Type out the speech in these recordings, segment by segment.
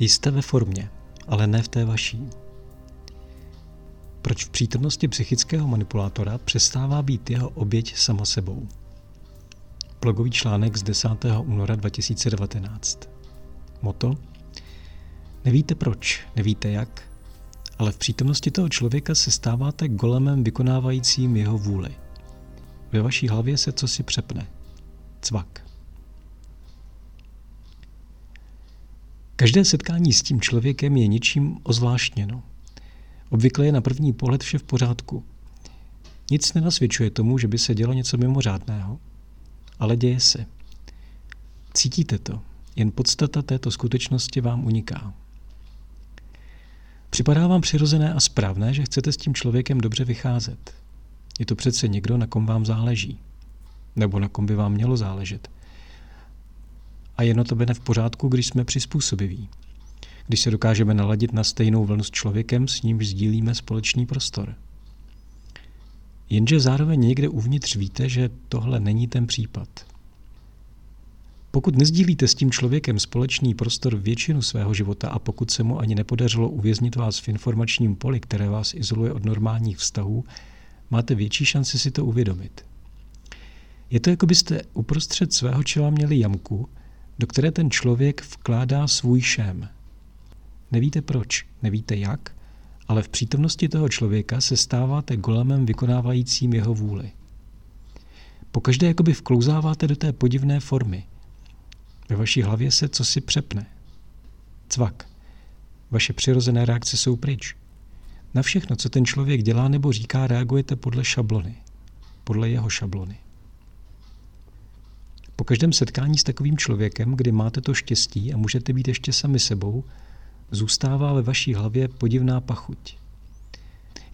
Jste ve formě, ale ne v té vaší. Proč v přítomnosti psychického manipulátora přestává být jeho oběť sama sebou? Blogový článek z 10. února 2019. Moto? Nevíte proč, nevíte jak, ale v přítomnosti toho člověka se stáváte golemem vykonávajícím jeho vůli. Ve vaší hlavě se co si přepne. Cvak. Každé setkání s tím člověkem je něčím ozvláštněno. Obvykle je na první pohled vše v pořádku. Nic nenasvědčuje tomu, že by se dělo něco mimořádného. Ale děje se. Cítíte to, jen podstata této skutečnosti vám uniká. Připadá vám přirozené a správné, že chcete s tím člověkem dobře vycházet. Je to přece někdo, na kom vám záleží. Nebo na kom by vám mělo záležet. A je notabene v pořádku, když jsme přizpůsobiví. Když se dokážeme naladit na stejnou vlnu s člověkem, s nímž sdílíme společný prostor. Jenže zároveň někde uvnitř víte, že tohle není ten případ. Pokud nezdílíte s tím člověkem společný prostor většinu svého života a pokud se mu ani nepodařilo uvěznit vás v informačním poli, které vás izoluje od normálních vztahů, máte větší šanci si to uvědomit. Je to, jako byste uprostřed svého čela měli jamku, do které ten člověk vkládá svůj šém. Nevíte proč, nevíte jak, ale v přítomnosti toho člověka se stáváte golemem vykonávajícím jeho vůli. Pokaždé jakoby vklouzáváte do té podivné formy. Ve vaší hlavě se co si přepne. Cvak. Vaše přirozené reakce jsou pryč. Na všechno, co ten člověk dělá nebo říká, reagujete podle šablony. Podle jeho šablony. Po každém setkání s takovým člověkem, kdy máte to štěstí a můžete být ještě sami sebou, zůstává ve vaší hlavě podivná pachuť.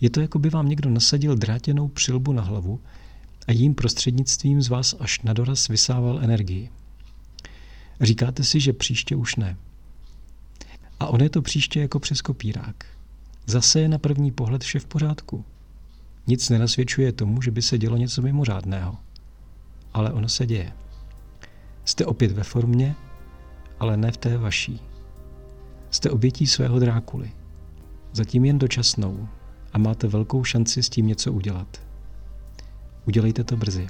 Je to, jako by vám někdo nasadil drátěnou přilbu na hlavu a jím prostřednictvím z vás až na doraz vysával energii. Říkáte si, že příště už ne. A on je to příště jako přes kopírák. Zase je na první pohled vše v pořádku. Nic nenasvědčuje tomu, že by se dělo něco mimořádného. Ale ono se děje. Jste opět ve formě, ale ne v té vaší. Jste obětí svého drákuly. Zatím jen dočasnou a máte velkou šanci s tím něco udělat. Udělejte to brzy.